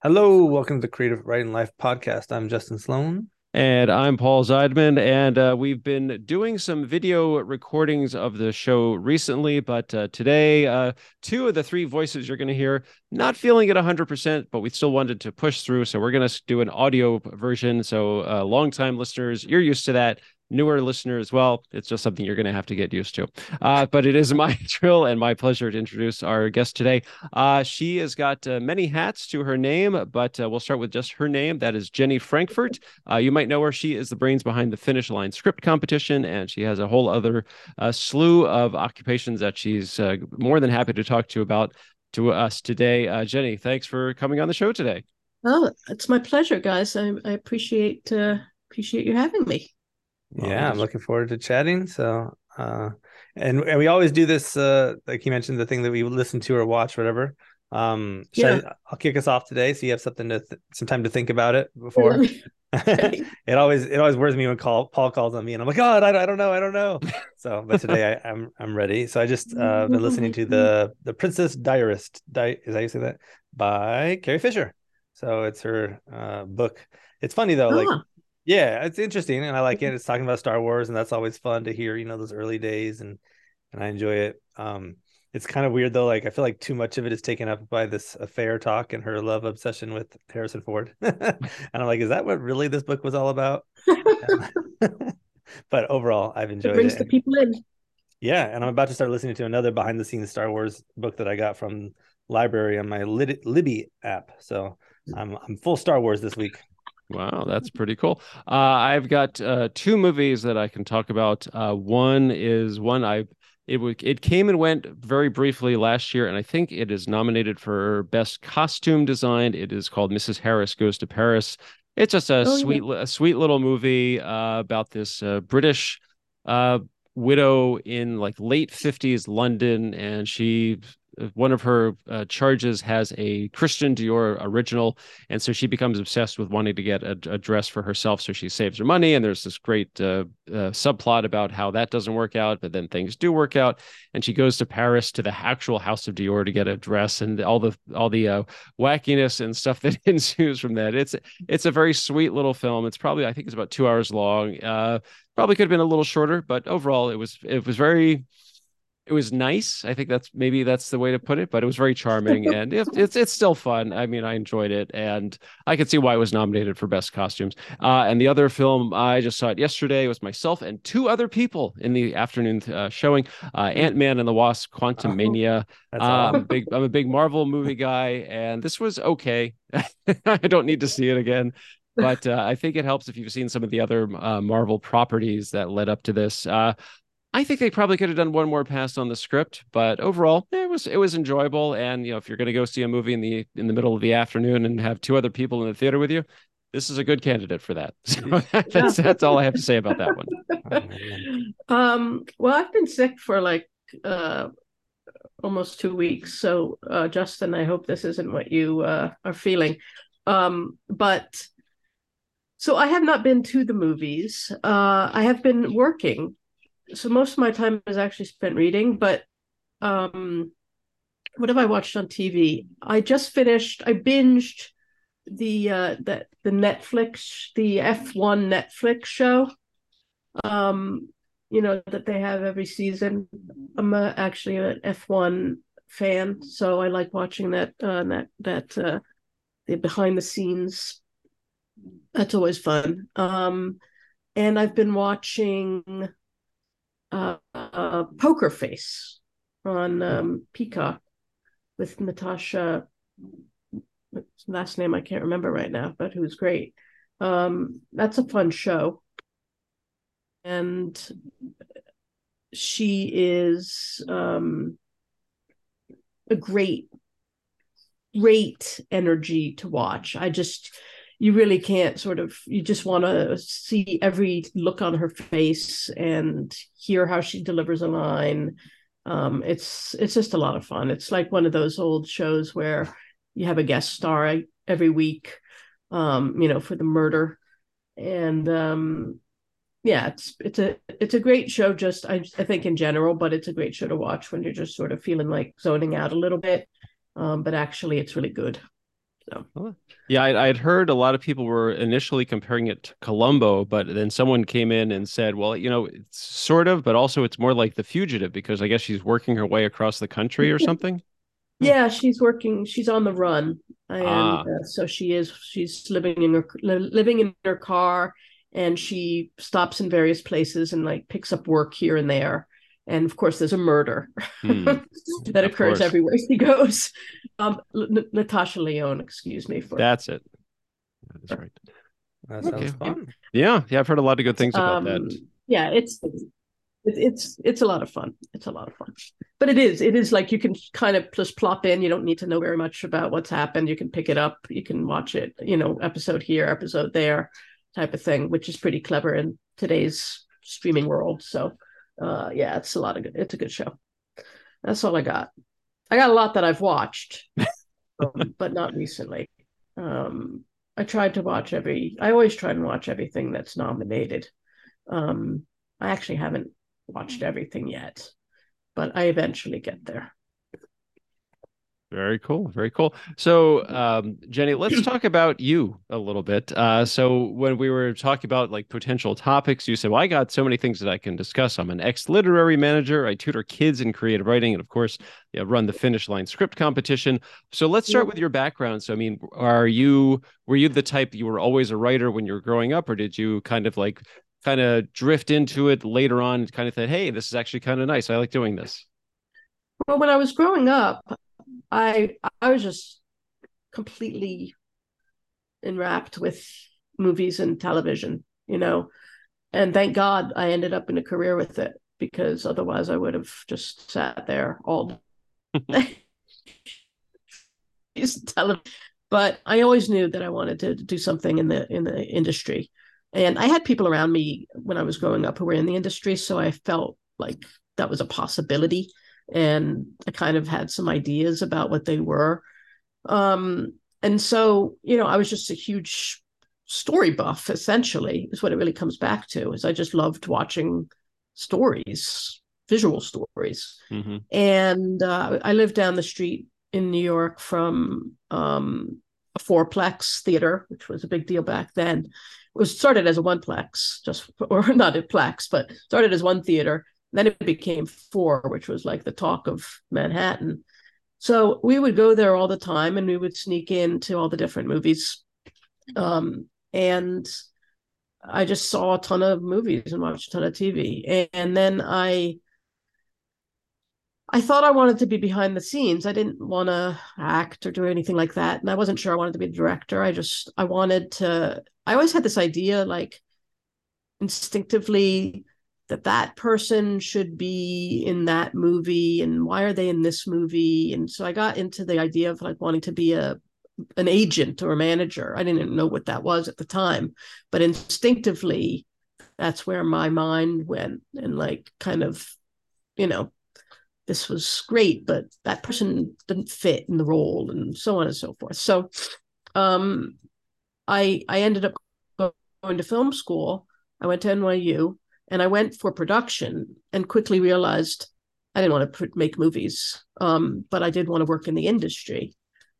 Hello, welcome to the Creative Writing Life podcast. I'm Justin Sloan. And I'm Paul Zeidman, and uh, we've been doing some video recordings of the show recently. But uh, today, uh, two of the three voices you're going to hear, not feeling it 100%, but we still wanted to push through. So we're going to do an audio version. So, uh, longtime listeners, you're used to that newer listener as well, it's just something you're going to have to get used to. Uh, but it is my thrill and my pleasure to introduce our guest today. Uh, she has got uh, many hats to her name, but uh, we'll start with just her name. That is Jenny Frankfurt. Uh, you might know her. She is the brains behind the Finish Line script competition, and she has a whole other uh, slew of occupations that she's more than happy to talk to about to us today. Jenny, thanks for coming on the show today. Oh, it's my pleasure, guys. I, I appreciate appreciate you having me yeah, I'm looking forward to chatting. So, uh, and and we always do this. Uh, like you mentioned, the thing that we listen to or watch, whatever. Um, yeah. I, will kick us off today, so you have something to th- some time to think about it before. it always it always worries me when call, Paul calls on me, and I'm like, God, I, I don't know, I don't know. So, but today I, am I'm, I'm ready. So I just uh, been listening to the the Princess Diarist. Di- is that you say that by Carrie Fisher. So it's her uh, book. It's funny though, like ah. Yeah, it's interesting, and I like it. It's talking about Star Wars, and that's always fun to hear. You know, those early days, and and I enjoy it. Um, it's kind of weird though. Like I feel like too much of it is taken up by this affair talk and her love obsession with Harrison Ford. and I'm like, is that what really this book was all about? but overall, I've enjoyed it. Brings it. the people in. Yeah, and I'm about to start listening to another behind the scenes Star Wars book that I got from library on my Libby app. So I'm I'm full Star Wars this week. Wow, that's pretty cool. Uh, I've got uh, two movies that I can talk about. Uh, one is one I it w- it came and went very briefly last year, and I think it is nominated for best costume design. It is called Mrs. Harris Goes to Paris. It's just a oh, sweet yeah. a sweet little movie uh, about this uh, British uh, widow in like late 50s London, and she one of her uh, charges has a Christian Dior original, and so she becomes obsessed with wanting to get a, a dress for herself. So she saves her money, and there's this great uh, uh, subplot about how that doesn't work out, but then things do work out, and she goes to Paris to the actual House of Dior to get a dress, and all the all the uh, wackiness and stuff that ensues from that. It's it's a very sweet little film. It's probably I think it's about two hours long. Uh, probably could have been a little shorter, but overall it was it was very it was nice. I think that's maybe that's the way to put it, but it was very charming and it, it's it's still fun. I mean, I enjoyed it, and I could see why it was nominated for best costumes. Uh, and the other film I just saw it yesterday it was myself and two other people in the afternoon uh, showing uh, Ant Man and the Wasp: Quantum oh, Mania. Uh, I'm a big I'm a big Marvel movie guy, and this was okay. I don't need to see it again. But uh, I think it helps if you've seen some of the other uh, Marvel properties that led up to this. I think they probably could have done one more pass on the script, but overall, it was it was enjoyable. And you know, if you're going to go see a movie in the in the middle of the afternoon and have two other people in the theater with you, this is a good candidate for that. So that's that's all I have to say about that one. um, well, I've been sick for like uh, almost two weeks, so uh, Justin, I hope this isn't what you uh, are feeling. Um, but so I have not been to the movies. Uh, I have been working so most of my time is actually spent reading but um what have i watched on tv i just finished i binged the uh the, the netflix the f1 netflix show um you know that they have every season. I'm a, actually an f1 fan so i like watching that uh that that uh the behind the scenes. That's always fun. Um and i've been watching uh, uh, Poker Face on um, Peacock with Natasha. Last name I can't remember right now, but who's great. Um, that's a fun show, and she is um, a great, great energy to watch. I just you really can't sort of you just want to see every look on her face and hear how she delivers a line. Um, it's it's just a lot of fun. It's like one of those old shows where you have a guest star every week um, you know for the murder. And um, yeah it's it's a it's a great show just I, I think in general but it's a great show to watch when you're just sort of feeling like zoning out a little bit. Um, but actually it's really good So. Yeah, I, would heard a lot of people were initially comparing it to Columbo, but then someone came in and said, "Well, you know, it's sort of, but also it's more like The Fugitive because I guess she's working her way across the country or something." Yeah, she's working. She's on the run, and ah. uh, so she is. She's living in her living in her car, and she stops in various places and like picks up work here and there. And of course, there's a murder mm, that occurs everywhere she goes. Um, N- Natasha Lyonne, excuse me for that's it. That's right. That sounds okay. fun. Yeah, yeah, I've heard a lot of good things about um, that. Yeah, it's it's it's a lot of fun. It's a lot of fun, but it is it is like you can kind of just plop in. You don't need to know very much about what's happened. You can pick it up. You can watch it. You know, episode here, episode there, type of thing, which is pretty clever in today's streaming world. So, uh, yeah, it's a lot of good. It's a good show. That's all I got. I got a lot that I've watched, um, but not recently. Um, I tried to watch every. I always try and watch everything that's nominated. Um, I actually haven't watched everything yet, but I eventually get there. Very cool. Very cool. So, um, Jenny, let's talk about you a little bit. Uh, so, when we were talking about like potential topics, you said, Well, I got so many things that I can discuss. I'm an ex literary manager. I tutor kids in creative writing, and of course, yeah, run the Finish Line script competition. So, let's start with your background. So, I mean, are you, were you the type you were always a writer when you were growing up, or did you kind of like kind of drift into it later on and kind of think, hey, this is actually kind of nice. I like doing this? Well, when I was growing up, I I was just completely enwrapped with movies and television, you know. And thank God I ended up in a career with it because otherwise I would have just sat there all day. but I always knew that I wanted to do something in the in the industry. And I had people around me when I was growing up who were in the industry, so I felt like that was a possibility. And I kind of had some ideas about what they were. Um, and so, you know, I was just a huge story buff, essentially, is what it really comes back to, is I just loved watching stories, visual stories. Mm-hmm. And uh, I lived down the street in New York from um, a fourplex theater, which was a big deal back then It was started as a oneplex, just or not a plex, but started as one theater. Then it became four, which was like the talk of Manhattan. So we would go there all the time, and we would sneak into all the different movies. Um, and I just saw a ton of movies and watched a ton of TV. And, and then I I thought I wanted to be behind the scenes. I didn't want to act or do anything like that. And I wasn't sure I wanted to be a director. I just, I wanted to, I always had this idea like instinctively that that person should be in that movie and why are they in this movie? And so I got into the idea of like wanting to be a, an agent or a manager. I didn't know what that was at the time, but instinctively, that's where my mind went and like kind of, you know, this was great, but that person didn't fit in the role, and so on and so forth. So, um, I I ended up going to film school. I went to NYU, and I went for production, and quickly realized I didn't want to make movies, um, but I did want to work in the industry.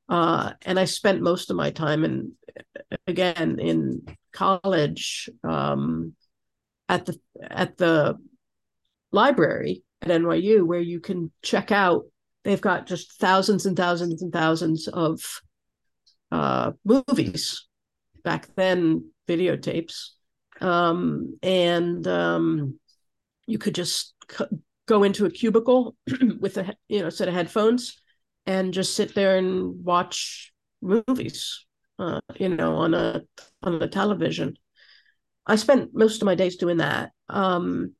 Uh, and I spent most of my time in, again, in college um, at the at the library at NYU where you can check out. They've got just thousands and thousands and thousands of uh, movies back then, videotapes, um, and um, you could just c- go into a cubicle with a you know set of headphones and just sit there and watch movies, uh, you know, on a on the television. I spent most of my days doing that. Um,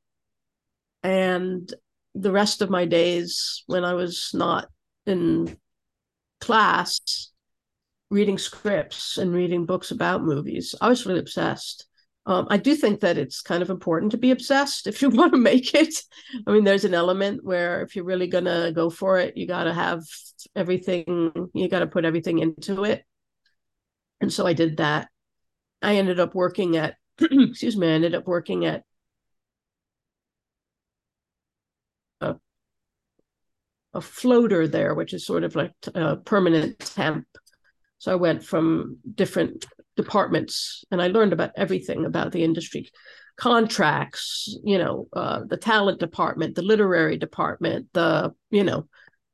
and the rest of my days when I was not in class reading scripts and reading books about movies. I was really obsessed. Um, I do think that it's kind of important to be obsessed if you want to make it. I mean, there's an element where if you're really going to go for it, you got to have everything, you got to put everything into it. And so I did that. I ended up working at, excuse me, I ended up working at a a floater there, which is sort of like a permanent temp So I went from different departments and I learned about everything about the industry contracts, you know, uh, the talent department, the literary department, the, you know,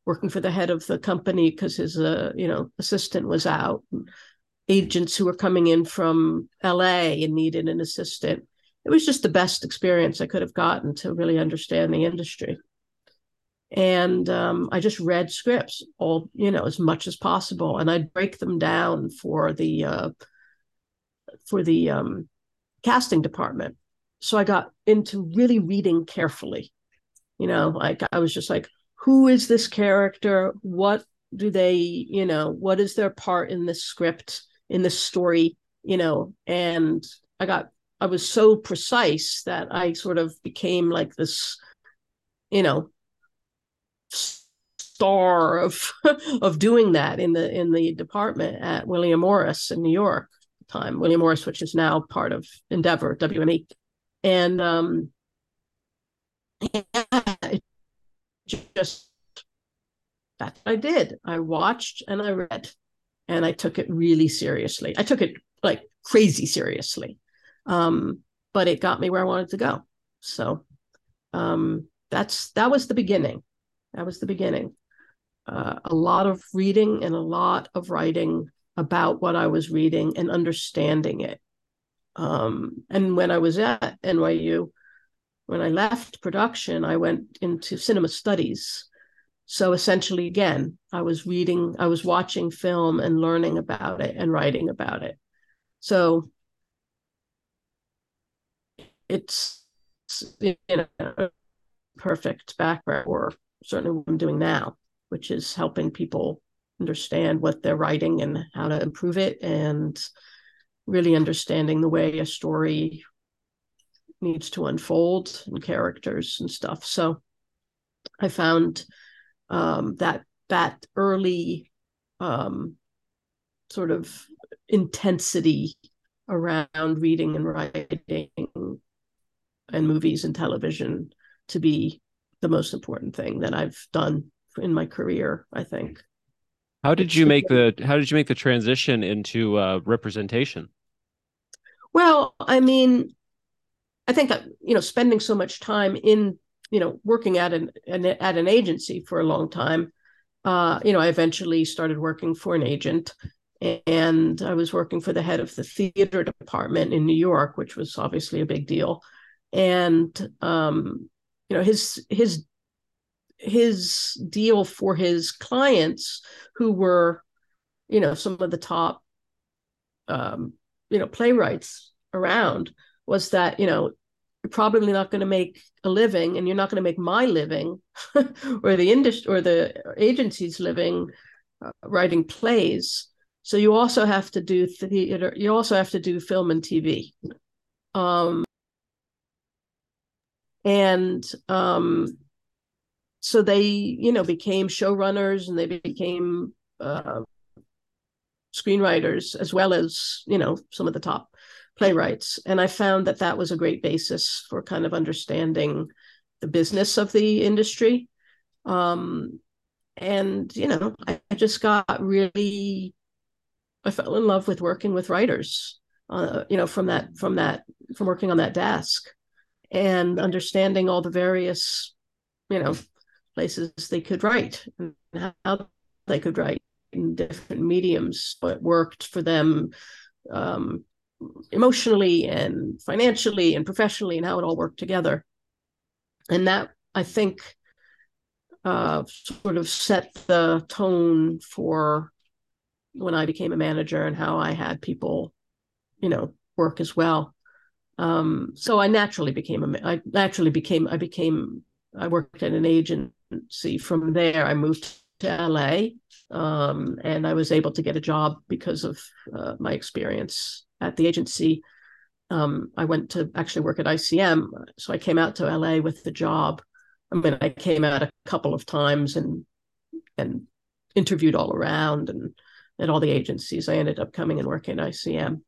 working for the head of the company because his, uh, you know, assistant was out, agents who were coming in from LA and needed an assistant. It was just the best experience I could have gotten to really understand the industry. And um, I just read scripts all, you know, as much as possible, and I'd break them down for the uh, for the um, casting department so I got into really reading carefully. You know, like I was just like, who is this character? What do they, you know, what is their part in this script, in this story, you know? And I got, I was so precise that I sort of became like this, you know, star of of doing that in the in the department at William Morris in New York at the time William Morris which is now part of Endeavor WME and um yeah, just what I did. I watched and I read, and I took it really seriously. I took it like crazy seriously, um, but it got me where I wanted to go. So um, that's that was the beginning. That was the beginning. Uh, a lot of reading and a lot of writing about what I was reading and understanding it. Um, and when I was at NYU, when I left production, I went into cinema studies. So essentially, again, I was reading, I was watching film and learning about it and writing about it. So it's you know perfect background or certainly what I'm doing now, which is helping people understand what they're writing and how to improve it and really understanding the way a story needs to unfold and characters and stuff. So I found um, that that early um, sort of intensity around reading and writing and movies and television to be the most important thing that I've done in my career, I think. How did you make the how did you make the transition into uh, representation? Well, I mean, I think uh, you know, spending so much time in you know working at an, an at an agency for a long time, uh, you know, I eventually started working for an agent, and I was working for the head of the theater department in New York, which was obviously a big deal, and um, you know, his his his deal for his clients who were you know some of the top um, you know playwrights around was that you know you're probably not going to make a living and you're not going to make my living or the industry or the agency's living uh, writing plays. So you also have to do theater you also have to do film and tv um, and um, so they you know became showrunners and they became uh, screenwriters as well as you know some of the top playwrights. And i found that that was a great basis for kind of understanding the business of the industry. Um, and you know I, I, just got really i fell in love with working with writers uh, you know from that from that from working on that desk and understanding all the various you know places they could write and how they could write in different mediums, but worked for them um, emotionally and financially and professionally, and how it all worked together. And that I think uh, sort of set the tone for when I became a manager and how I had people, you know, work as well. Um, so I naturally became a, I naturally became, I became, I worked at an agency. from there, I moved to LA um, and I was able to get a job because of uh, my experience at the agency. Um, I went to actually work at ICM. So I came out to LA with the job. I mean, I came out a couple of times and and interviewed all around and at all the agencies. I ended up coming and working at ICM.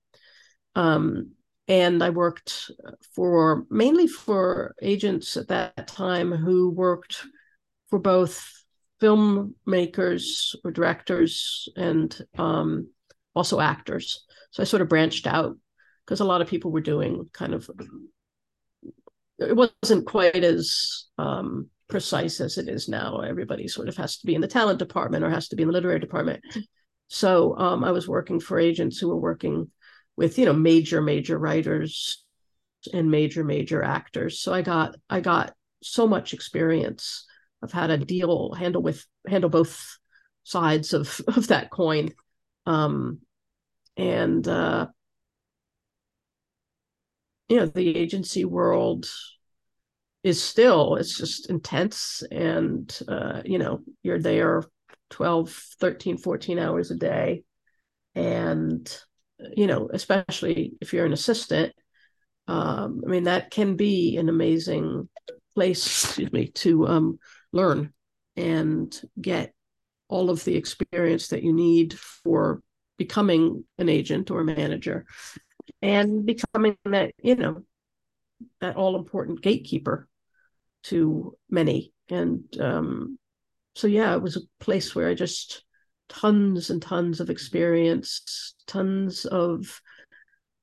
Um, and I worked for mainly for agents at that time who worked for both filmmakers or directors and um, also actors. So I sort of branched out because a lot of people were doing kind of it wasn't quite as um, precise as it is now. Everybody sort of has to be in the talent department or has to be in the literary department. So um, I was working for agents who were working with you know major major writers and major major actors. So I got I got so much experience of how to deal handle with handle both sides of of that coin. Um, and uh, you know the agency world is still it's just intense and uh, you know you're there 12 13 14 hours a day and you know especially if you're an assistant um, i mean that can be an amazing place excuse me to um, learn and get all of the experience that you need for becoming an agent or a manager and becoming that you know that all important gatekeeper to many. And um, so yeah it was a place where i just tons and tons of experience tons of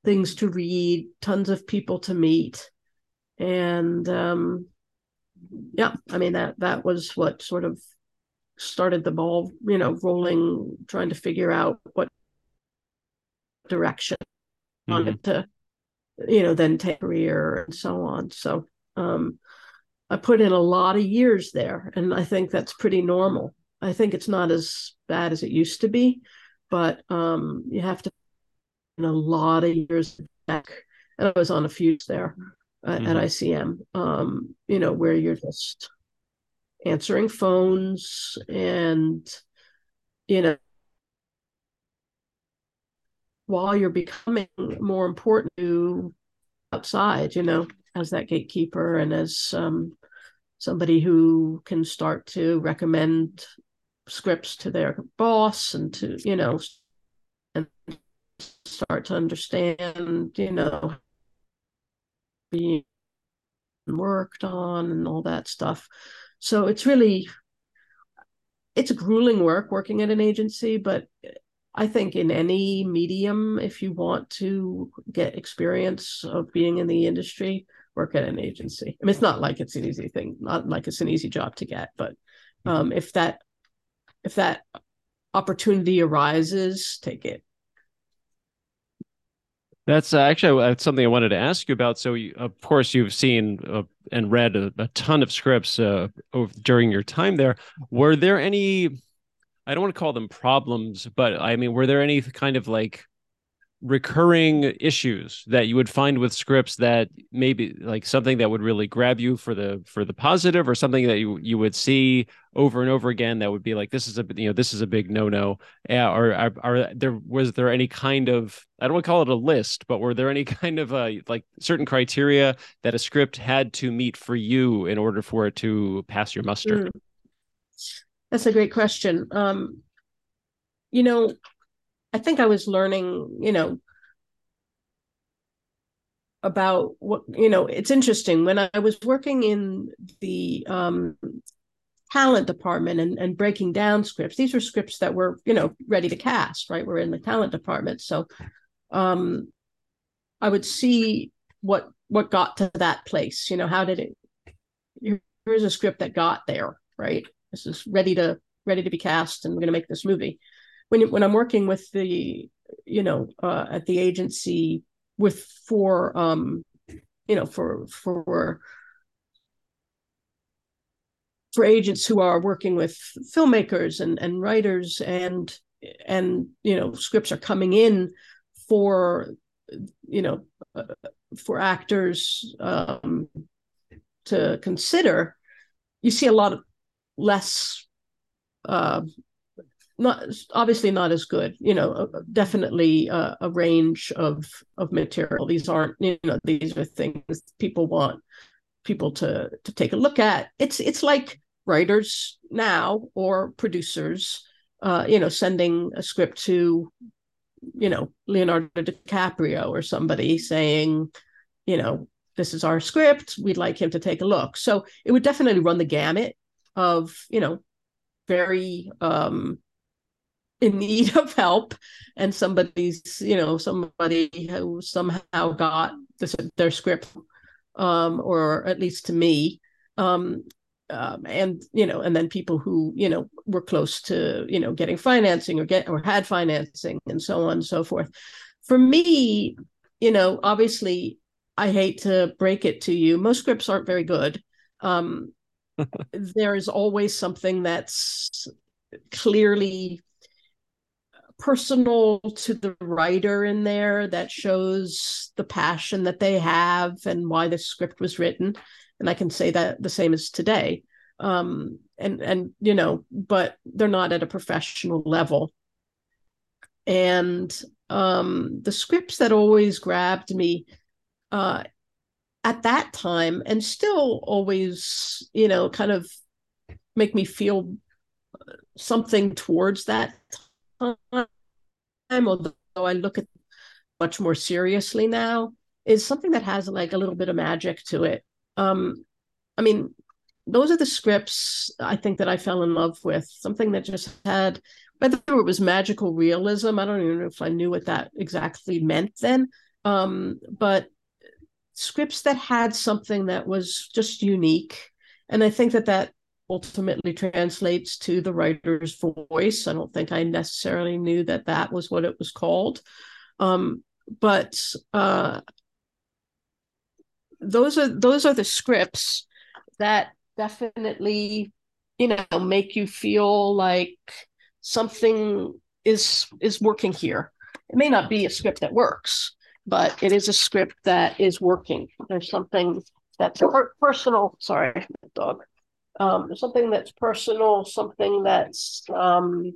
things to read tons of people to meet. And um, yeah i mean that that was what sort of started the ball you know rolling trying to figure out what direction mm-hmm. wanted to you know then take a career and so on. So um i put in a lot of years there and i think that's pretty normal i think it's not as bad as it used to be but um you have to in a lot of years back and i was on a few there uh, mm-hmm. at icm um you know where you're just answering phones and you know while you're becoming more important to outside, you know, as that gatekeeper and as um, somebody who can start to recommend scripts to their boss and to, you know, and start to understand, you know, being worked on and all that stuff. So it's really it's grueling work working at an agency, but I think in any medium, if you want to get experience of being in the industry, work at an agency. I mean, it's not like it's an easy thing, not like it's an easy job to get, but um, if that if that opportunity arises, take it. That's uh, actually something I wanted to ask you about. So, you, of course, you've seen uh, and read a, a, ton of scripts uh, over, during your time there. Were there any I don't want to call them problems, but I mean, were there any kind of like recurring issues that you would find with scripts that maybe like something that would really grab you for the for the positive or something that you you would see over and over again that would be like this is a you know this is a big no no yeah or are, there was there any kind of I don't want to call it a list but were there any kind of uh like certain criteria that a script had to meet for you in order for it to pass your muster? Mm. That's a great question. Um, you know, I think I was learning, you know, about what, you know, it's interesting. When I was working in the um, talent department and, and breaking down scripts, these were scripts that were, you know, ready to cast, right? We're in the talent department. So um, I would see what what got to that place. You know, how did it here's a script that got there, right? This is ready to ready to be cast, and we're going to make this movie. When when I'm working with the you know uh, at the agency with for um you know for for for agents who are working with filmmakers and and writers and and you know scripts are coming in for you know uh, for actors um, to consider you see a lot of less uh, not obviously not as good you know definitely a range of of material. These aren't you know these are things people want people to to take a look at. It's it's like writers now or producers uh you know sending a script to you know leonardo dicaprio or somebody saying you know this is our script. We'd like him to take a look. So it would definitely run the gamut of you know very um in need of help and somebody's you know somebody who somehow got this, their script um, or at least to me um, um, and you know and then people who you know were close to you know getting financing or get or had financing and so on and so forth. For me you know obviously i hate to break it to you most scripts aren't very good. Um, there is always something that's clearly personal to the writer in there that shows the passion that they have and why the script was written. And i can say that the same as today. Um, and and you know but they're not at a professional level. And um, the scripts that always grabbed me uh, at that time and still always you know kind of make me feel something towards that time although i look at much more seriously now is something that has like a little bit of magic to it. Um i mean those are the scripts i think that i fell in love with. Something that just had whether it was magical realism i don't even know if i knew what that exactly meant then um but scripts that had something that was just unique. And i think that that ultimately translates to the writer's voice. I don't think I necessarily knew that that was what it was called. Um, but uh, those are those are the scripts that definitely you know make you feel like something is is working here. It may not be a script that works, but it is a script that is working. There's something that's per- personal. Sorry, dog um, something that's personal, something that's um,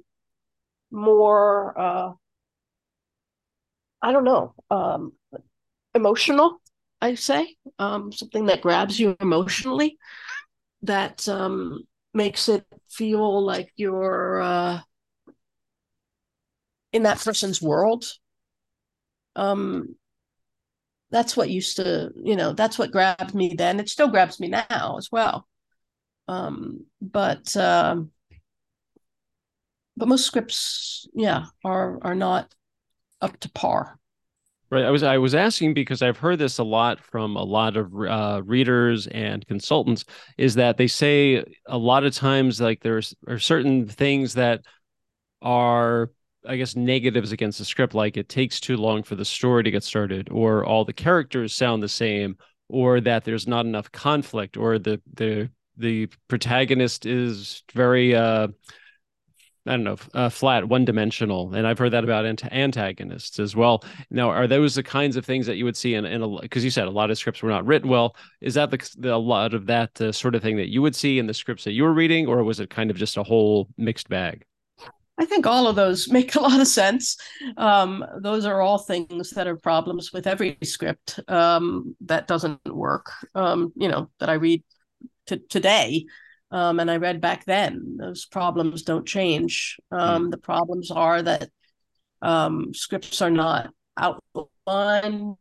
more, uh, I don't know, um, emotional, I say, um, something that grabs you emotionally, that um, makes it feel like you're uh, in that person's world. Um, that's what used to, you know, that's what grabbed me then. It still grabs me now as well. Um, but uh, but most scripts, yeah, are are not up to par. Right. I was I was asking because I've heard this a lot from a lot of uh, readers and consultants. Is that they say a lot of times like there's are certain things that are I guess negatives against the script, like it takes too long for the story to get started, or all the characters sound the same, or that there's not enough conflict, or the the the protagonist is very uh I don't know, uh, flat, one dimensional. And I've heard that about ant- antagonists as well. Now, are those the kinds of things that you would see in, in a, because you said a lot of scripts were not written well. Is that the, the a lot of that uh, sort of thing that you would see in the scripts that you were reading, or was it kind of just a whole mixed bag? I think all of those make a lot of sense. Um, those are all things that are problems with every script um, that doesn't work. Um, you know, that I read to today um, and I read back then. Those problems don't change. Um, mm. The problems are that um, scripts are not outlined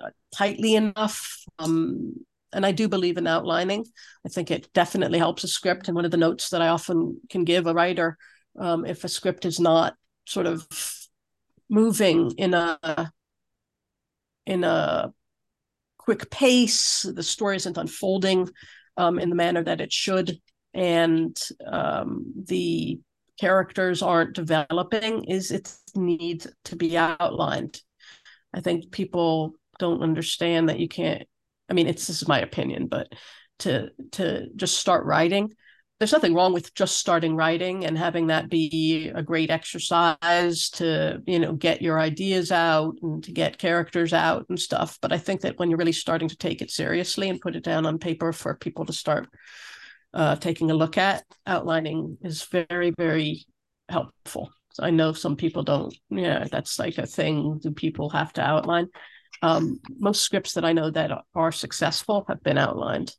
uh, tightly enough. Um, and I do believe in outlining. I think it definitely helps a script. And one of the notes that I often can give a writer, um, if a script is not sort of moving in a in a quick pace, the story isn't unfolding um, in the manner that it should, and um, the characters aren't developing, is its need to be outlined. I think people don't understand that you can't. I mean, it's this is my opinion, but to to just start writing there's nothing wrong with just starting writing and having that be a great exercise to you know get your ideas out and to get characters out and stuff. But i think that when you're really starting to take it seriously and put it down on paper for people to start uh, taking a look at outlining is very very helpful. So i know some people don't yeah that's like a thing do people have to outline. Um, most scripts that i know that are successful have been outlined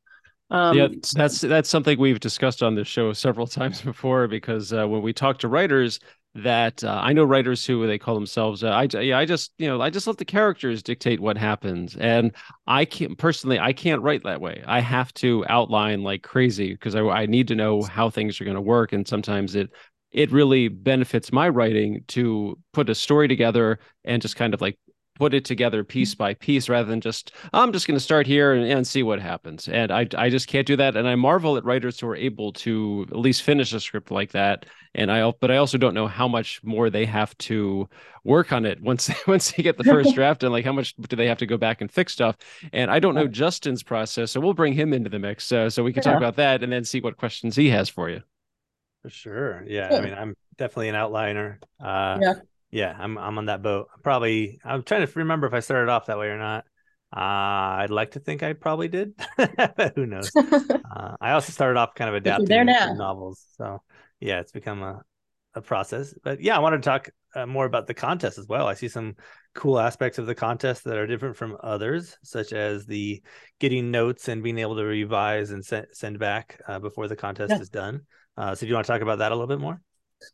um, yeah, that's that's something we've discussed on this show several times before because uh, when we talk to writers, that uh, I know writers who they call themselves. Uh, I yeah, I just you know I just let the characters dictate what happens, and I can't personally I can't write that way. I have to outline like crazy because I, I need to know how things are going to work, and sometimes it it really benefits my writing to put a story together and just kind of like put it together piece by piece rather than just I'm just going to start here and, and, see what happens. And I I just can't do that. And I marvel at writers who are able to at least finish a script like that. And I but I also don't know how much more they have to work on it once once they get the first draft and like how much do they have to go back and fix stuff. And I don't know Justin's process, so we'll bring him into the mix uh, so we can yeah. talk about that and then see what questions he has for you. For sure. Yeah. yeah. I mean, I'm definitely an outliner. Uh, yeah yeah, I'm I'm on that boat. Probably I'm trying to remember if I started off that way or not. Uh, I'd like to think I probably did. Who knows? uh, I also started off kind of adapting there now. novels, so yeah, it's become a a process. But yeah, I wanted to talk uh, more about the contest as well. I see some cool aspects of the contest that are different from others, such as the getting notes and being able to revise and send send back uh, before the contest yeah. is done. Uh, so, do you want to talk about that a little bit more?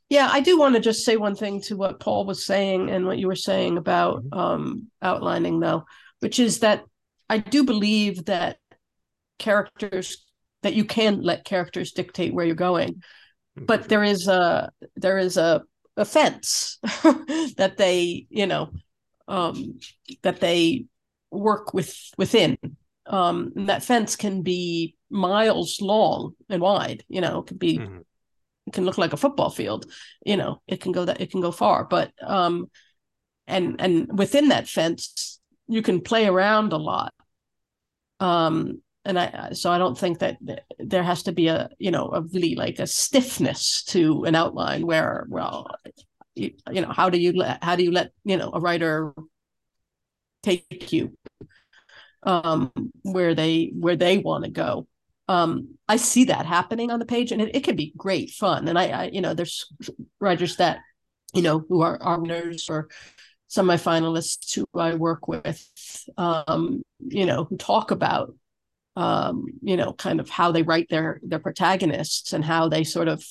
Yeah, I do want to just say one thing to what Paul was saying and what you were saying about mm-hmm. um, outlining, though, which is that I do believe that characters that you can let characters dictate where you're going, mm-hmm. but there is a there is a offense that they you know um, that they work with within. Um, and that fence can be miles long and wide. You know, it could be. Mm-hmm it can look like a football field you know it can go that it can go far but um and and within that fence you can play around a lot. Um and i so i don't think that there has to be a you know a really like a stiffness to an outline where well you, you know how do you let how do you let you know a writer take you um where they where they want to go um, I see that happening on the page, and it, it can be great fun. And I, I, you know, there's writers that, you know, who are winners or some of my finalists who I work with, um, you know, who talk about, um, you know, kind of how they write their their protagonists and how they sort of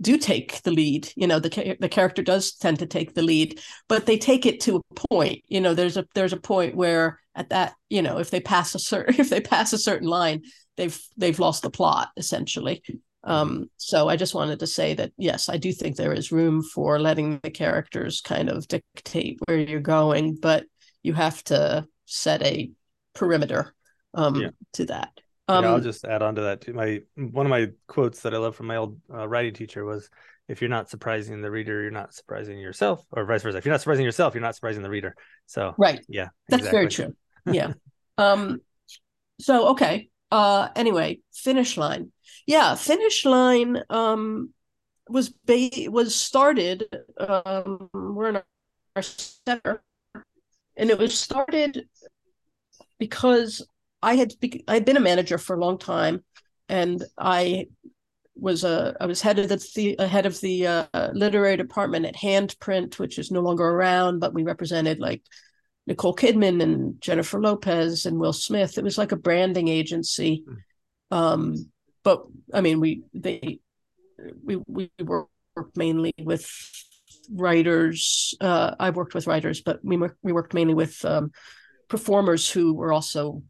do take the lead. You know, the the character does tend to take the lead, but they take it to a point. You know, there's a there's a point where at that, you know, if they pass a certain if they pass a certain line, they've they've lost the plot essentially. Um, so I just wanted to say that yes, I do think there is room for letting the characters kind of dictate where you're going, but you have to set a perimeter um, yeah. to that. Um, yeah, I'll just add on to that too. My one of my quotes that I love from my old uh, writing teacher was, "If you're not surprising the reader, you're not surprising yourself, or vice versa. If you're not surprising yourself, you're not surprising the reader." So right, yeah, that's exactly. very true. Yeah. um. So okay, uh anyway finish line. Yeah finish line um was ba- was started um we're in our center and it was started because i had be- i had been a manager for a long time and i was a I was head of the, the head of the uh, literary department at Handprint, which is no longer around, but we represented like Nicole Kidman and Jennifer Lopez and Will Smith. It was like a branding agency. Hmm. Um, but I mean, we they we we worked mainly with writers. Uh, I worked with writers, but we we worked mainly with um, performers who were also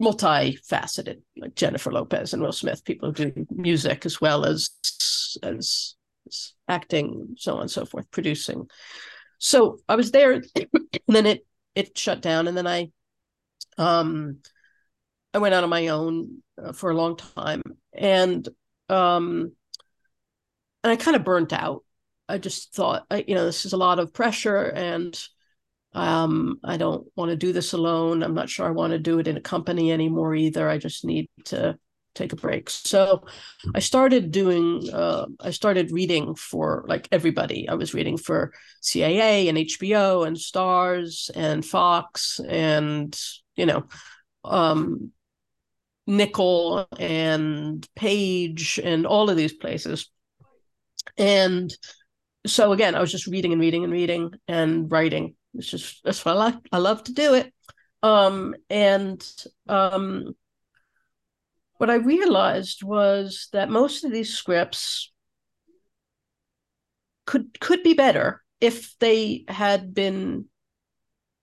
multifaceted, like Jennifer Lopez and Will Smith, people who do music as well as as, as acting, so on and so forth, producing. So I was there, and then it it shut down and then i um i went out on my own uh, for a long time and um and i kind of burnt out. I just thought I, you know this is a lot of pressure and um i don't want to do this alone. I'm not sure i want to do it in a company anymore either. I just need to take a break. So I started doing, uh, I started reading for like everybody. I was reading for CAA and HBO and Starz and Fox and, you know, um, Nicholl and Page and all of these places. And so again, I was just reading and reading and reading and writing. It's just that's what I like. I love to do it. Um, and um, what I realized was that most of these scripts could could be better if they had been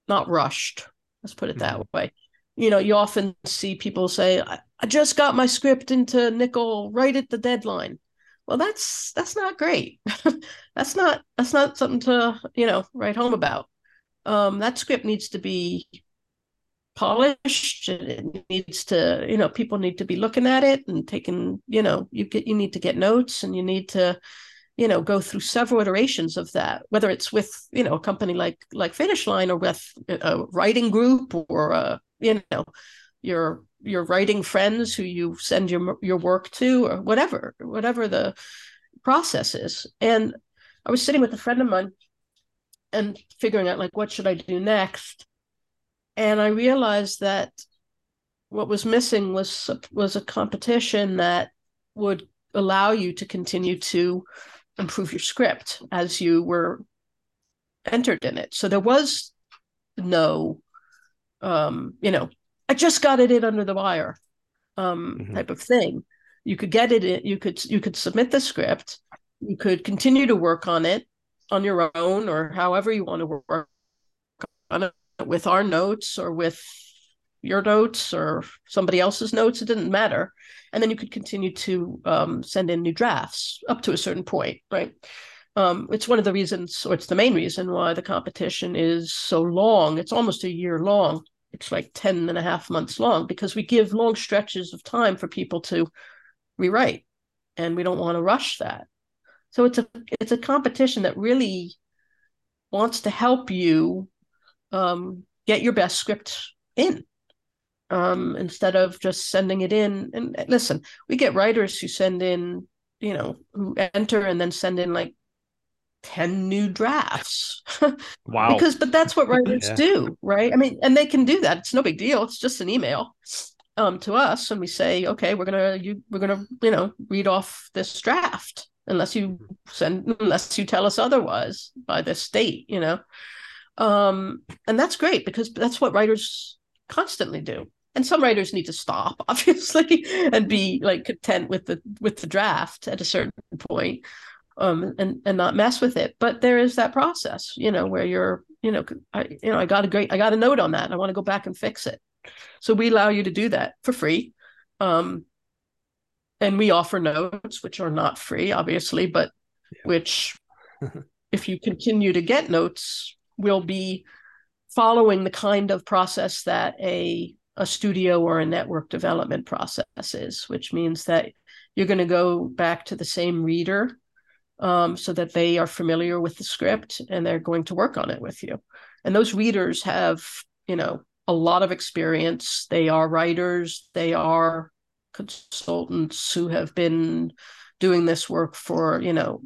not rushed. Let's put it that mm-hmm. way. You know, you often see people say, I, I just got my script into Nicholl right at the deadline. well that's that's not great that's not that's not something to you know write home about um, that script needs to be polished it needs to you know people need to be looking at it and taking you know you get you need to get notes and you need to you know go through several iterations of that whether it's with you know a company like like finish line or with a writing group or a you know your your writing friends who you send your your work to or whatever whatever the process is. And i was sitting with a friend of mine and figuring out like what should i do next and I realized that what was missing was was a competition that would allow you to continue to improve your script as you were entered in it. So there was no, um, you know, I just got it in under the wire, um, mm-hmm. type of thing. You could get it in, you could you could submit the script, you could continue to work on it on your own or however you want to work on it with our notes or with your notes or somebody else's notes. It didn't matter. And then you could continue to um, send in new drafts up to a certain point, right? Um, it's one of the reasons, or it's the main reason why the competition is so long. It's almost a year long. It's like 10 and a half months long because we give long stretches of time for people to rewrite and we don't want to rush that. So it's a it's a competition that really wants to help you um, get your best script in um, instead of just sending it in. And listen, we get writers who send in, you know, who enter and then send in like 10 new drafts. wow. because, but that's what writers yeah. do, right? I mean, and they can do that. It's no big deal. It's just an email um, to us. And we say, okay, we're going to, you, we're going to, you know, read off this draft unless you send, unless you tell us otherwise by this date, you know? Um, and that's great because that's what writers constantly do. And some writers need to stop, obviously, and be like content with the with the draft at a certain point, um, and and not mess with it. But there is that process, you know, where you're, you know, I you know, I got a great, I got a note on that, I want to go back and fix it. So we allow you to do that for free. Um, and we offer notes which are not free obviously but yeah. which if you continue to get notes will be following the kind of process that a a studio or a network development process is, which means that you're going to go back to the same reader um, so that they are familiar with the script and they're going to work on it with you. And those readers have, you know, a lot of experience. They are writers, they are consultants who have been doing this work for, you know,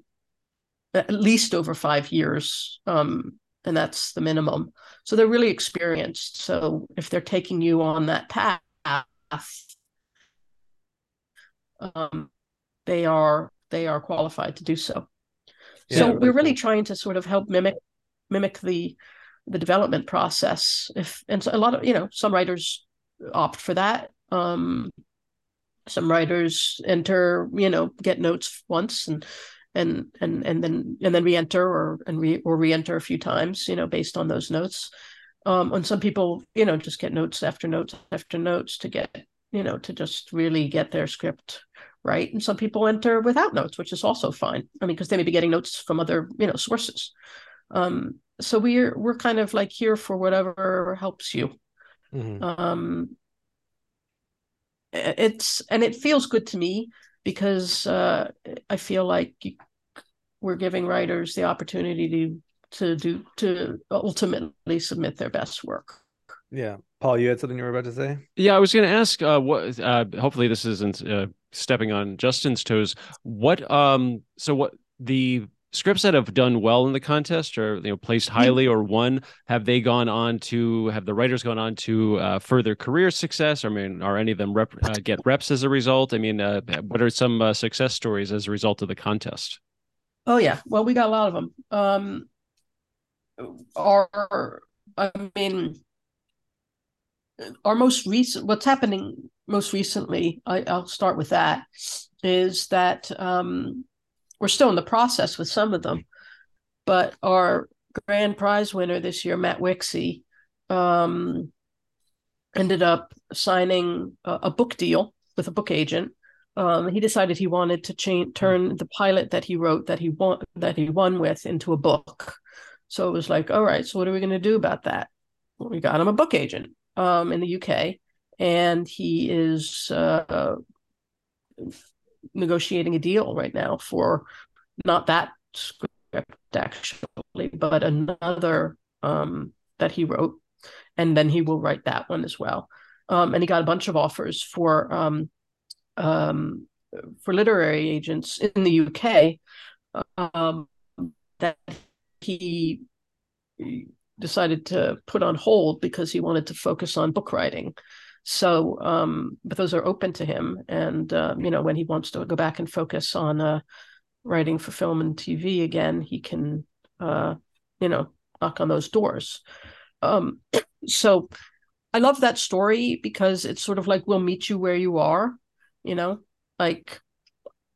at least over five years. Um, and that's the minimum. So they're really experienced. So if they're taking you on that path, um, they are they are qualified to do so. Yeah, so we're really trying to sort of help mimic mimic the the development process. If and so a lot of you know some writers opt for that. Um, some writers enter you know get notes once and and and and then and then re-enter or and re or re-enter a few times you know based on those notes. Um and some people you know just get notes after notes after notes to get you know to just really get their script right. And some people enter without notes which is also fine. I mean because they may be getting notes from other you know sources. Um so we're we're kind of like here for whatever helps you. Mm-hmm. um it's and it feels good to me because uh, I feel like we're giving writers the opportunity to to do to ultimately submit their best work. Yeah, Paul, you had something you were about to say. Yeah, I was going to ask. Uh, what? Uh, hopefully, this isn't uh, stepping on Justin's toes. What? Um. So what the scripts that have done well in the contest or you know placed highly or won have they gone on to have the writers gone on to uh, further career success? I mean are any of them rep, uh, get reps as a result? I mean uh, what are some uh, success stories as a result of the contest? Oh yeah. Well we got a lot of them um our i mean our most recent what's happening most recently I, i'll start with that is that um we're still in the process with some of them, but our grand prize winner this year, Matt Wixie, um, ended up signing a, a, book deal with a book agent um, he decided he wanted to change, turn the pilot that he wrote that he won that he won with into a book. So it was like, all right, so what are we going to do about that? Well, we got him a book agent um, in the UK, and he is uh, negotiating a deal right now for not that script actually, but another um, that he wrote, and then he will write that one as well. Um, and he got a bunch of offers for um, um, for literary agents in the UK um, that he decided to put on hold because he wanted to focus on book writing. So, um, but those are open to him, and uh, you know when he wants to go back and focus on uh, writing for film and TV again, he can, uh, you know, knock on those doors. Um, so, I love that story because it's sort of like we'll meet you where you are you know like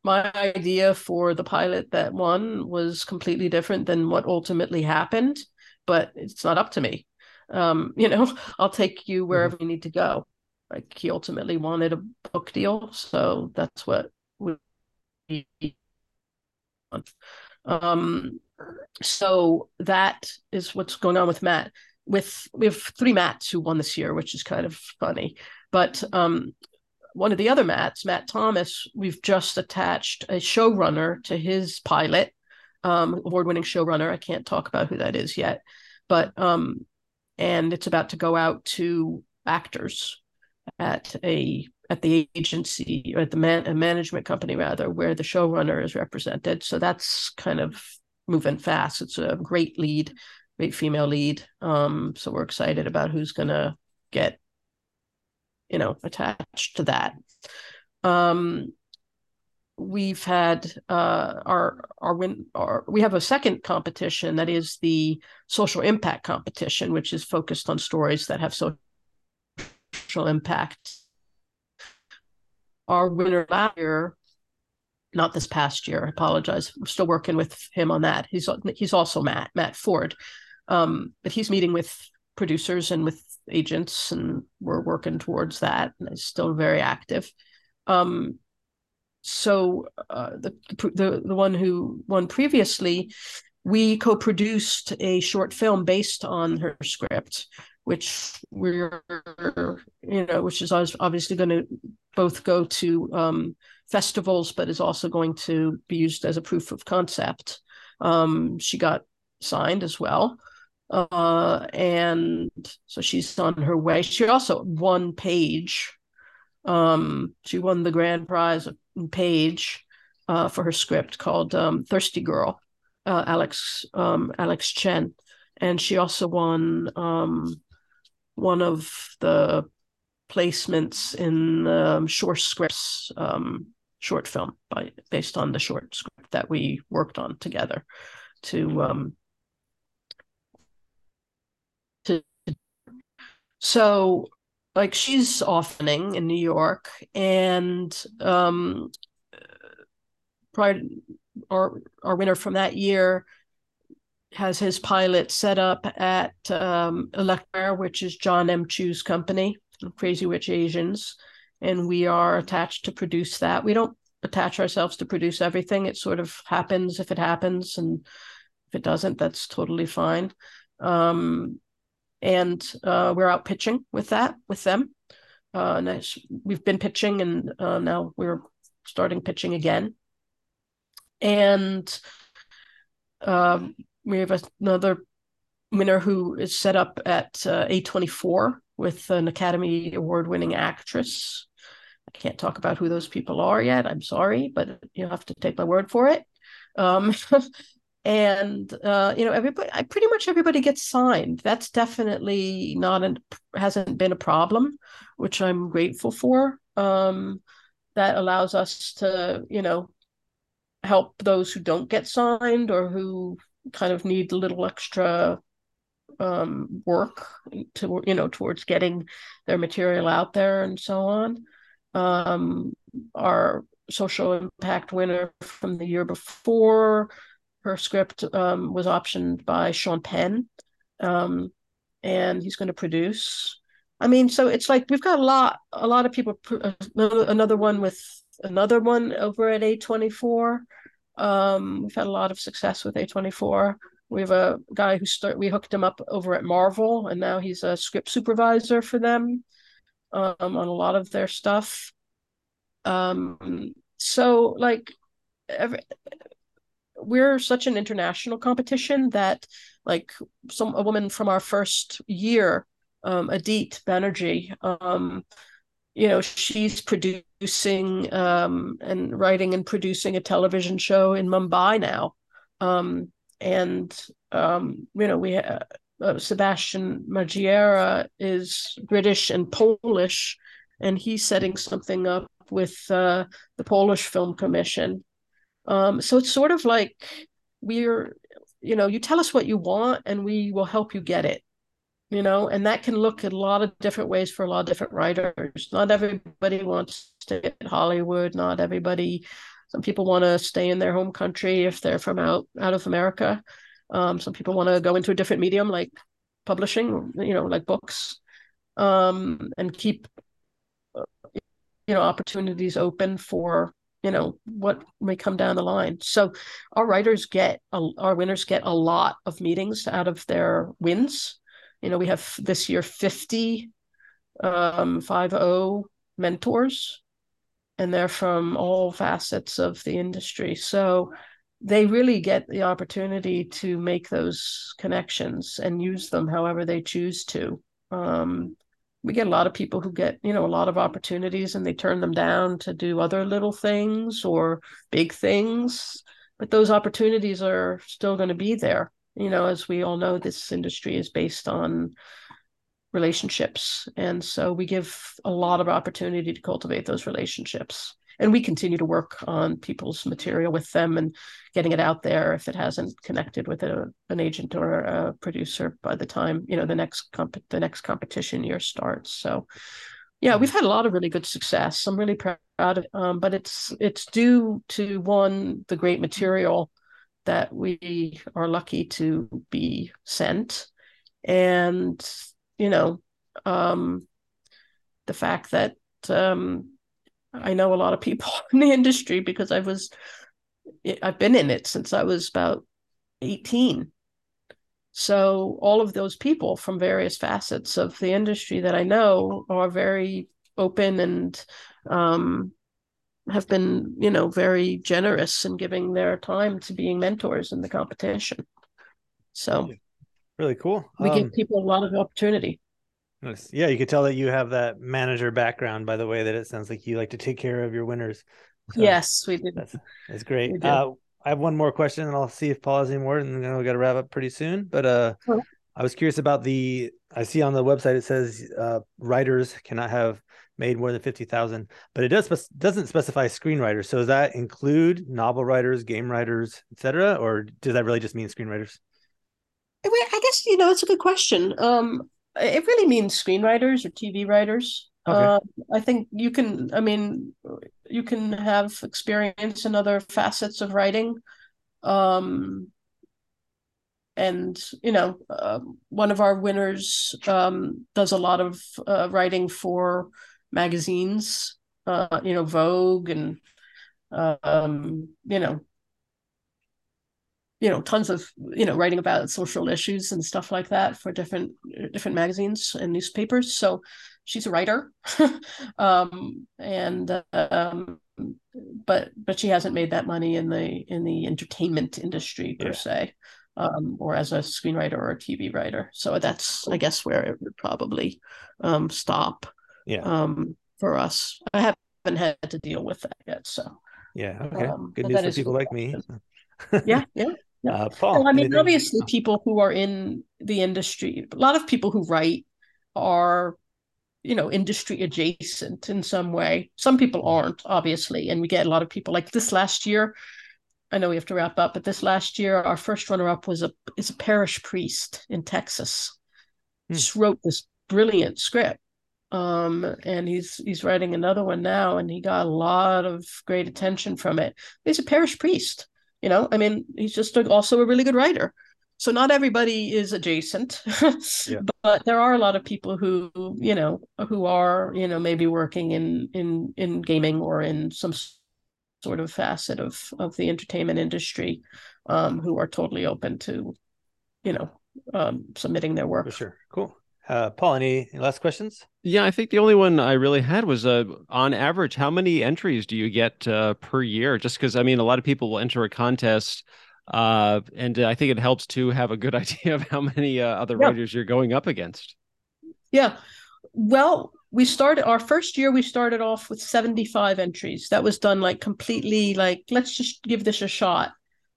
my idea for the pilot that won was completely different than what ultimately happened but it's not up to me um you know i'll take you wherever mm-hmm. you need to go like he ultimately wanted a book deal so that's what we um so that is what's going on with matt. With we have three mats who won this year which is kind of funny. But um one of the other Matts, Matt Thomas, we've just attached a showrunner to his pilot, um, award-winning showrunner. I can't talk about who that is yet, but um, and it's about to go out to actors at a at the agency or at the man, a management company rather, where the showrunner is represented. So that's kind of moving fast. It's a great lead, great female lead. Um, so we're excited about who's gonna get you know attached to that um we've had uh our our win our we have a second competition that is the social impact competition which is focused on stories that have social impact our winner last year not this past year i apologize i'm still working with him on that he's he's also matt matt ford um but he's meeting with producers and with agents, and we're working towards that. And it's still very active. Um, so uh, the, the the one who won previously, we co-produced a short film based on her script, which we're you know which is obviously going to both go to um, festivals, but is also going to be used as a proof of concept. Um, she got signed as well uh, and so she's on her way. She also won Page. Um, she won the grand prize Page uh, for her script called um, "Thirsty Girl," uh, Alex um, Alex Chen, and she also won um, one of the placements in um, Shore Scripts um, short film by based on the short script that we worked on together to um, So like she's offening in New York and um prior our our winner from that year has his pilot set up at um Electra, which is John M. Chu's company, Crazy Rich Asians. And we are attached to produce that. We don't attach ourselves to produce everything. It sort of happens if it happens. And if it doesn't, that's totally fine. Um, and uh, we're out pitching with that with them. Uh, nice. We've been pitching, and uh, now we're starting pitching again. And um, we have another winner who is set up at uh, A24 with an Academy Award winning actress. I can't talk about who those people are yet. I'm sorry, but you'll have to take my word for it. Um, and uh, you know everybody pretty much everybody gets signed that's definitely not an hasn't been a problem which i'm grateful for um, that allows us to you know help those who don't get signed or who kind of need a little extra um, work to you know towards getting their material out there and so on um, our social impact winner from the year before her script um, was optioned by Sean Penn, um, and he's going to produce. I mean, so it's like we've got a lot, a lot of people. Uh, another one with another one over at A24. Um, we've had a lot of success with A24. We have a guy who start we hooked him up over at Marvel, and now he's a script supervisor for them um, on a lot of their stuff. Um, so like every, we're such an international competition that like some a woman from our first year, um, Adit Banerjee, um, you know, she's producing um, and writing and producing a television show in Mumbai now. Um, and um, you know, we have uh, Sebastian Magiera is British and Polish, and he's setting something up with uh, the Polish Film Commission. Um, so it's sort of like we're, you know, you tell us what you want, and we will help you get it you know, and that can look a lot of different ways for a lot of different writers. Not everybody wants to get Hollywood. Not everybody. Some people want to stay in their home country if they're from out out of America. Um, some people want to go into a different medium like publishing, you know, like books, um, and keep you know opportunities open for you know what may come down the line. So our writers get a, our winners get a lot of meetings out of their wins you know we have this year 50 um 50 mentors and they're from all facets of the industry. So they really get the opportunity to make those connections and use them however they choose to. Um, we get a lot of people who get you know a lot of opportunities and they turn them down to do other little things or big things but those opportunities are still going to be there you know as we all know this industry is based on relationships. And so we give a lot of opportunity to cultivate those relationships. And we continue to work on people's material with them and getting it out there if it hasn't connected with a, an agent or a producer by the time you know the next comp- the next competition year starts. So yeah we've had a lot of really good success. I'm really proud of it um, but it's it's due to one the great material that we are lucky to be sent. And you know um, the fact that um, i know a lot of people in the industry because i was i've been in it since i was about 18 so all of those people from various facets of the industry that i know are very open and um, have been, you know, very generous in giving their time to being mentors in the competition. So really cool. We um, give people a lot of opportunity. Yeah, you could tell that you have that manager background by the way that it sounds like you like to take care of your winners. So yes, we do. That's, that's great. Uh, I have one more question and I'll see if Paul has any more and then we got to wrap up pretty soon. But uh. I was curious about the, I see on the website, it says uh, writers cannot have made more than 50,000, but it does doesn't specify screenwriters. So does that include novel writers, game writers, etc., or does that really just mean screenwriters? I guess you know it's a good question. Um, it really means screenwriters or TV writers. Okay. Uh, I think you can. I mean, you can have experience in other facets of writing. Um, and you know, uh, one of our winners um, does a lot of uh, writing for magazines, uh, you know, Vogue and um, you know, you know, tons of you know writing about social issues and stuff like that for different different magazines and newspapers. So she's a writer, um, and um, but but she hasn't made that money in the in the entertainment industry per yeah. se. Um, or as a screenwriter or a TV writer. So that's, I guess, where it would probably um, stop yeah um for us i haven't had to deal with that yet so yeah okay um, good news for people like me yeah yeah yeah. Uh, Paul, well, I mean, anything? obviously, people who are in the industry, a lot of people who write are, you know, industry adjacent in some way. Some people mm-hmm. aren't, obviously, and we get a lot of people like this last year. I know we have to wrap up, but this last year, our first runner-up was a is a parish priest in Texas. Hmm. Just wrote this brilliant script, um and he's he's writing another one now and he got a lot of great attention from it. He's a parish priest you know? I mean he's just also a really good writer. So not everybody is adjacent yeah. but there are a lot of people who you know who are you know maybe working in in in gaming or in some sort of facet of of the entertainment industry um, who are totally open to you know um, submitting their work. For sure. Cool uh, Paul, any last questions? Yeah, I think the only one I really had was uh, on average, how many entries do you get uh, per year? Just because, I mean, a lot of people will enter a contest uh, and I think it helps to have a good idea of how many uh, other yeah. writers you're going up against. Yeah. Well, we started our first year, we started off with 75 entries. That was done like completely like, let's just give this a shot.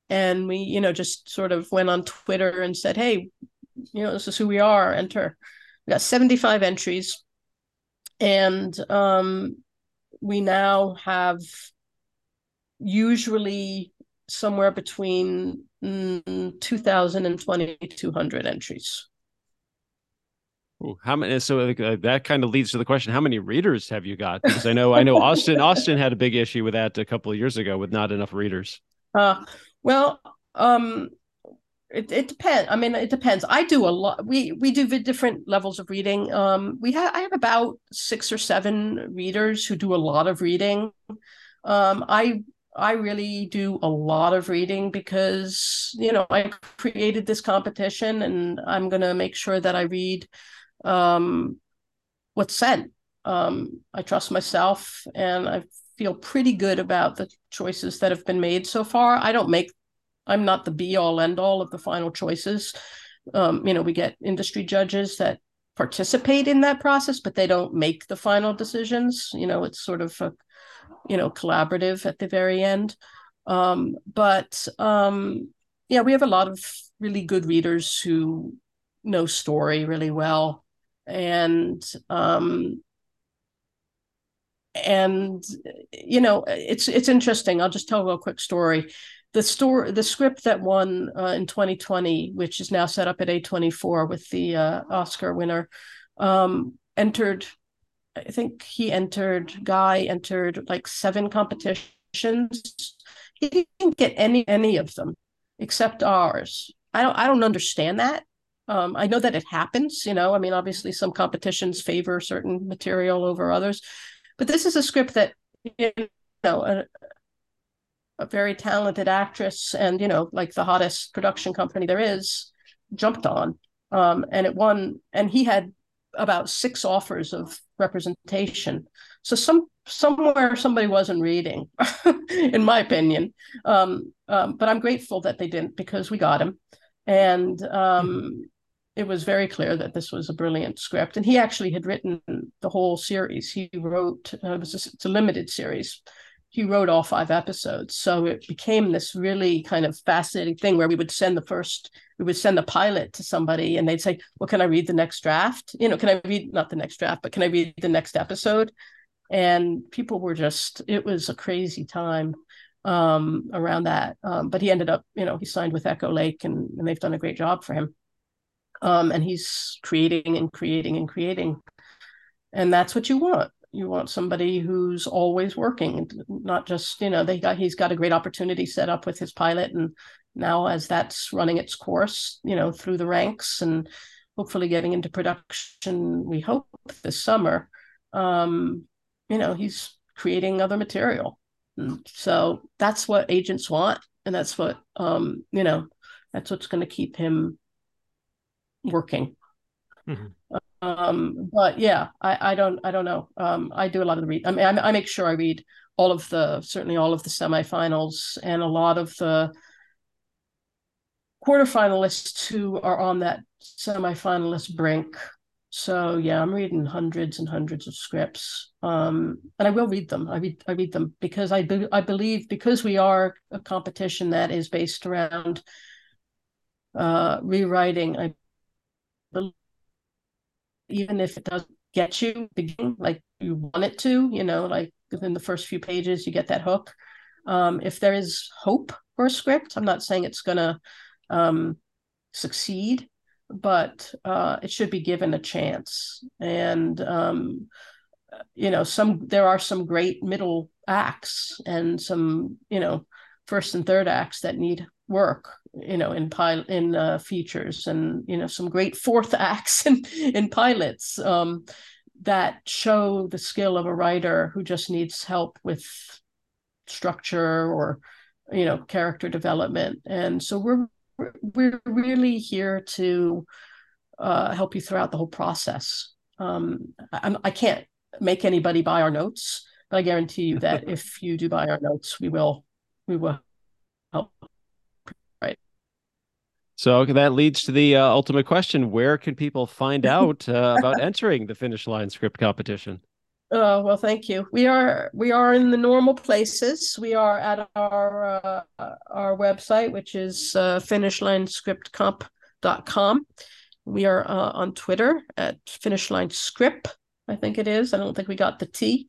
And we, you know, just sort of went on Twitter and said, hey, you know, this is who we are, enter. We got 75 entries. And um, we now have usually somewhere between mm, 2000 and 2200 entries. Ooh, how many so uh, that kind of leads to the question how many readers have you got? Because i know i know austin austin had a big issue with that a couple of years ago with not enough readers. Uh well um it, it depends i mean it depends i do a lot we we do different levels of reading um we have i have about six or seven readers who do a lot of reading um i I really do a lot of reading because, you know, I created this competition and I'm going to make sure that I read um, what's sent. Um, I trust myself and I feel pretty good about the choices that have been made so far. I don't make, I'm not the be all end all of the final choices. Um, you know, we get industry judges that participate in that process, but they don't make the final decisions. You know, it's sort of a you know collaborative at the very end um, but um, yeah we have a lot of really good readers who know story really well and um, and you know it's it's interesting i'll just tell a quick story the story the script that won uh, in 2020 which is now set up at a24 with the uh, oscar winner um, entered I think he entered, Guy entered like seven competitions. He didn't get any any of them except ours. I don't I don't understand that. Um, I know that it happens, you know. I mean, obviously some competitions favor certain material over others, but this is a script that you know a, a very talented actress and you know like the hottest production company there is jumped on um, and it won and he had about six offers of representation. So some somewhere somebody wasn't reading, in my opinion. Um, um, but I'm grateful that they didn't because we got him, and mm-hmm. it was very clear that this was a brilliant script. And he actually had written the whole series. He wrote uh, it was a, it's a limited series. He wrote all five episodes, so it became this really kind of fascinating thing where we would send the first we would send the pilot to somebody and they'd say, Well, can I read the next draft? You know, can I read not the next draft, but can I read the next episode? And people were just, it was a crazy time um, around that. Um, but he ended up, you know, he signed with Echo Lake and, and they've done a great job for him. Um, and he's creating and creating and creating. And that's what you want. You want somebody who's always working, not just, you know, they got he's got a great opportunity set up with his pilot and now as that's running its course, you know, through the ranks and hopefully getting into production, we hope this summer, um, you know, he's creating other material. And so that's what agents want. And that's what, um, you know, that's what's going to keep him working. Mm-hmm. Um, but yeah, I, I don't, I don't know. Um, I do a lot of the read. I mean, I, I make sure I read all of the, certainly all of the semifinals and a lot of the, quarterfinalists who are on that semifinalist brink. So yeah, I'm reading hundreds and hundreds of scripts, um, and I will read them. I read I read them because I be, I believe because we are a competition that is based around uh, rewriting. I believe even if it doesn't get you begin like you want it to, you know, like within the first few pages you get that hook. Um, if there is hope for a script, I'm not saying it's gonna um, succeed, but uh, it should be given a chance. And um, you know, some there are some great middle acts and some you know first and third acts that need work. You know in pilot in uh, features and you know some great fourth acts in in pilots um, that show the skill of a writer who just needs help with structure or you know character development. And so we're we're really here to uh, help you throughout the whole process. Um, I, I can't make anybody buy our notes but i guarantee you that if you do buy our notes we will we will help so that leads to the uh, ultimate question: Where can people find out uh, about entering the Finish Line Script competition? Uh, well, thank you. We are we are in the normal places. We are at our uh, our website, which is uh, finishlinescriptcomp.com. We are uh, on Twitter at Finishline Script. I think it is. I don't think we got the T.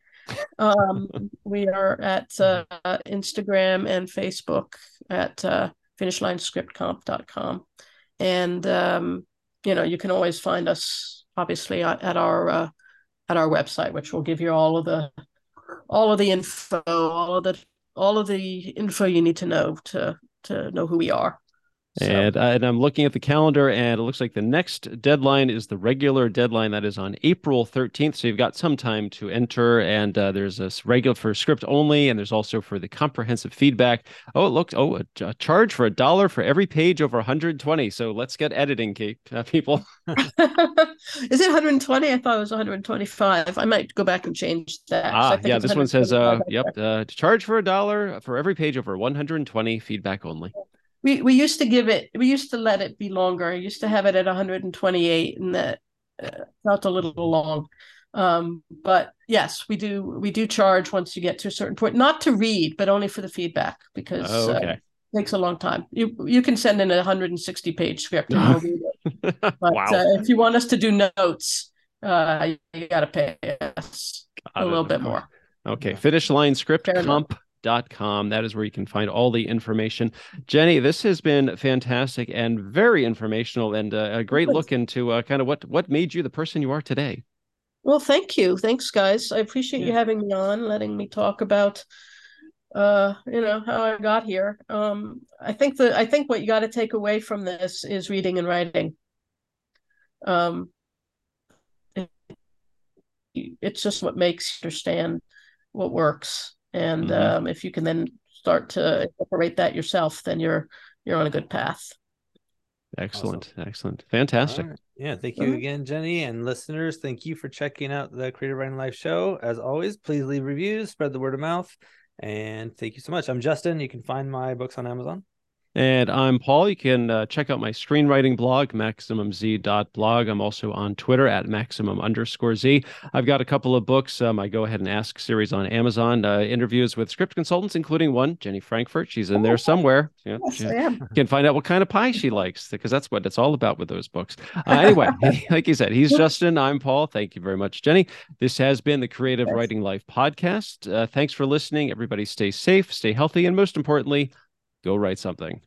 Um, we are at uh, Instagram and Facebook at uh, finishlinescriptcomp.com. And, um, you know, you can always find us obviously at our, uh, at our website, which will give you all of the, all of the info, all of the, all of the info you need to know to, to know who we are. So. And, uh, and I'm looking at the calendar, and it looks like the next deadline is the regular deadline that is on April 13th. So you've got some time to enter. And uh, there's a regular for script only, and there's also for the comprehensive feedback. Oh, it looks oh a, a charge for a dollar for every page over 120. So let's get editing, Kate, uh, people. is it 120? I thought it was 125. I might go back and change that. Ah, yeah. This one says, uh, yep, uh, charge for a dollar for every page over 120. Feedback only we we used to give it we used to let it be longer. I used to have it at 128 and that uh, felt a little long. Um, but yes we do we do charge once you get to a certain point not to read but only for the feedback because oh, okay. uh, it takes a long time. You you can send in a 160 page script and we'll read it. But wow. uh, if you want us to do notes uh, you got to pay us got a little bit more. Okay finish line script Fair comp enough com. That is where you can find all the information. Jenny, this has been fantastic and very informational and uh, a great look into uh, kind of what what made you the person you are today. Well, thank you. Thanks, guys. I appreciate yeah. you having me on, letting me talk about uh you know how i got here um i think that i think what you got to take away from this is reading and writing um it, it's just what makes you understand what works and mm-hmm. um, if you can then start to incorporate that yourself then you're you're on a good path. Excellent. Awesome. excellent. Fantastic. Right. yeah. Thank you again jenny and listeners. Thank you for checking out the creative writing life show. As always please leave reviews spread the word of mouth and thank you so much. I'm justin. You can find my books on amazon and I'm Paul. You can uh, check out my screenwriting blog, MaximumZ.blog. I'm also on Twitter at Maximum underscore Z. I've got a couple of books. Um, I go ahead and ask series on Amazon, uh, interviews with script consultants, including one, Jenny Frankfurt. She's in there somewhere. Yeah, yes, I am. You can find out what kind of pie she likes because that's what it's all about with those books. Uh, anyway, like you said, he's Justin. I'm Paul. Thank you very much, Jenny. This has been the Creative yes. Writing Life podcast. Uh, thanks for listening. Everybody stay safe, stay healthy, and most importantly, go write something.